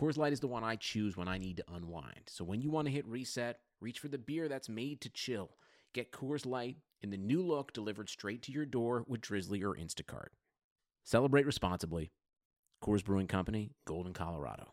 Coors Light is the one I choose when I need to unwind. So when you want to hit reset, reach for the beer that's made to chill. Get Coors Light in the new look delivered straight to your door with Drizzly or Instacart. Celebrate responsibly. Coors Brewing Company, Golden, Colorado.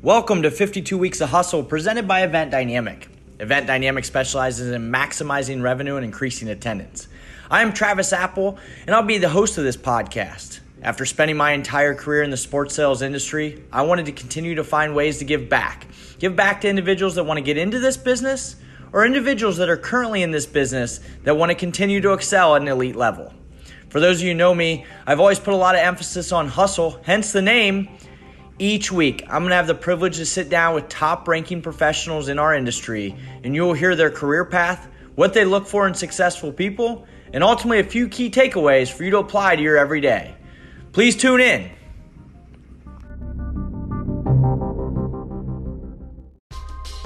Welcome to 52 Weeks of Hustle presented by Event Dynamic. Event Dynamic specializes in maximizing revenue and increasing attendance. I am Travis Apple, and I'll be the host of this podcast. After spending my entire career in the sports sales industry, I wanted to continue to find ways to give back. Give back to individuals that want to get into this business or individuals that are currently in this business that want to continue to excel at an elite level. For those of you who know me, I've always put a lot of emphasis on hustle, hence the name. Each week, I'm going to have the privilege to sit down with top ranking professionals in our industry, and you will hear their career path, what they look for in successful people, and ultimately a few key takeaways for you to apply to your everyday. Please tune in.